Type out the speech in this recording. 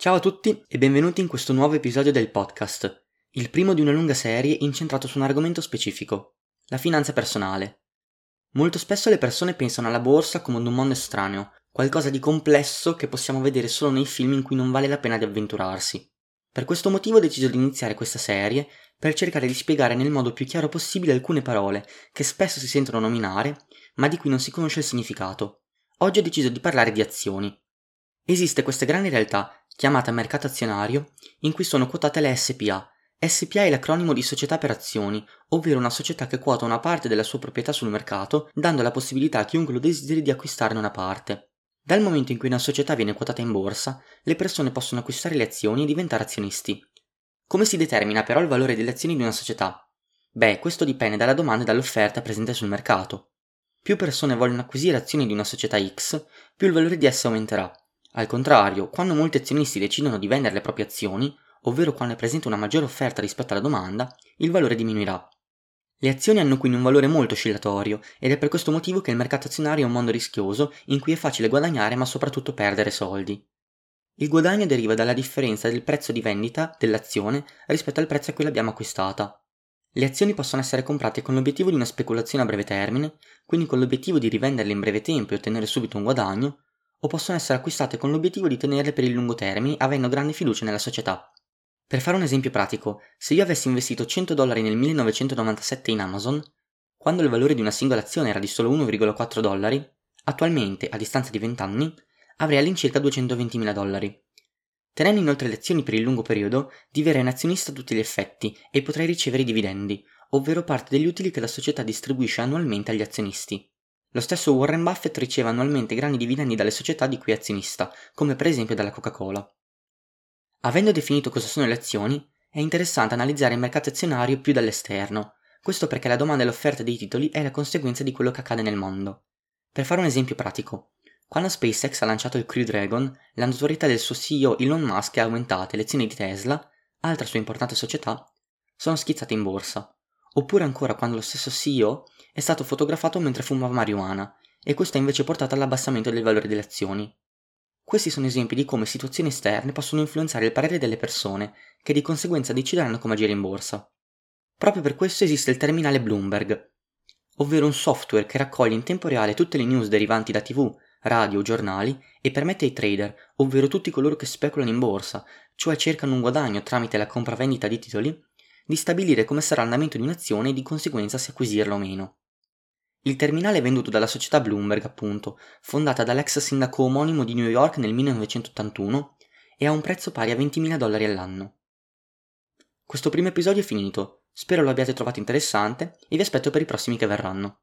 Ciao a tutti e benvenuti in questo nuovo episodio del podcast, il primo di una lunga serie incentrato su un argomento specifico, la finanza personale. Molto spesso le persone pensano alla borsa come ad un mondo estraneo, qualcosa di complesso che possiamo vedere solo nei film in cui non vale la pena di avventurarsi. Per questo motivo ho deciso di iniziare questa serie per cercare di spiegare nel modo più chiaro possibile alcune parole che spesso si sentono nominare, ma di cui non si conosce il significato. Oggi ho deciso di parlare di azioni. Esiste questa grande realtà chiamata mercato azionario, in cui sono quotate le SPA. SPA è l'acronimo di società per azioni, ovvero una società che quota una parte della sua proprietà sul mercato, dando la possibilità a chiunque lo desideri di acquistarne una parte. Dal momento in cui una società viene quotata in borsa, le persone possono acquistare le azioni e diventare azionisti. Come si determina però il valore delle azioni di una società? Beh, questo dipende dalla domanda e dall'offerta presente sul mercato. Più persone vogliono acquisire azioni di una società X, più il valore di essa aumenterà, al contrario, quando molti azionisti decidono di vendere le proprie azioni, ovvero quando è presente una maggiore offerta rispetto alla domanda, il valore diminuirà. Le azioni hanno quindi un valore molto oscillatorio ed è per questo motivo che il mercato azionario è un mondo rischioso in cui è facile guadagnare ma soprattutto perdere soldi. Il guadagno deriva dalla differenza del prezzo di vendita dell'azione rispetto al prezzo a cui l'abbiamo acquistata. Le azioni possono essere comprate con l'obiettivo di una speculazione a breve termine, quindi con l'obiettivo di rivenderle in breve tempo e ottenere subito un guadagno, o possono essere acquistate con l'obiettivo di tenerle per il lungo termine avendo grande fiducia nella società. Per fare un esempio pratico, se io avessi investito 100 dollari nel 1997 in Amazon, quando il valore di una singola azione era di solo 1,4 dollari, attualmente, a distanza di 20 anni, avrei all'incirca 220.000 dollari. Tenendo inoltre le azioni per il lungo periodo, diverrei un azionista a tutti gli effetti e potrei ricevere i dividendi, ovvero parte degli utili che la società distribuisce annualmente agli azionisti. Lo stesso Warren Buffett riceve annualmente grandi dividendi dalle società di cui è azionista, come per esempio dalla Coca-Cola. Avendo definito cosa sono le azioni, è interessante analizzare il mercato azionario più dall'esterno, questo perché la domanda e l'offerta dei titoli è la conseguenza di quello che accade nel mondo. Per fare un esempio pratico, quando SpaceX ha lanciato il Crew Dragon, la notorietà del suo CEO Elon Musk è aumentata e le azioni di Tesla, altra sua importante società, sono schizzate in borsa. Oppure ancora quando lo stesso CEO è stato fotografato mentre fumava marijuana e questo ha invece portato all'abbassamento del valore delle azioni. Questi sono esempi di come situazioni esterne possono influenzare il parere delle persone, che di conseguenza decideranno come agire in borsa. Proprio per questo esiste il terminale Bloomberg, ovvero un software che raccoglie in tempo reale tutte le news derivanti da tv, radio, giornali e permette ai trader, ovvero tutti coloro che speculano in borsa, cioè cercano un guadagno tramite la compravendita di titoli, di stabilire come sarà l'andamento di un'azione e di conseguenza se acquisirla o meno. Il terminale è venduto dalla società Bloomberg, appunto, fondata dall'ex sindaco omonimo di New York nel 1981 e ha un prezzo pari a 20.000 dollari all'anno. Questo primo episodio è finito, spero lo abbiate trovato interessante e vi aspetto per i prossimi che verranno.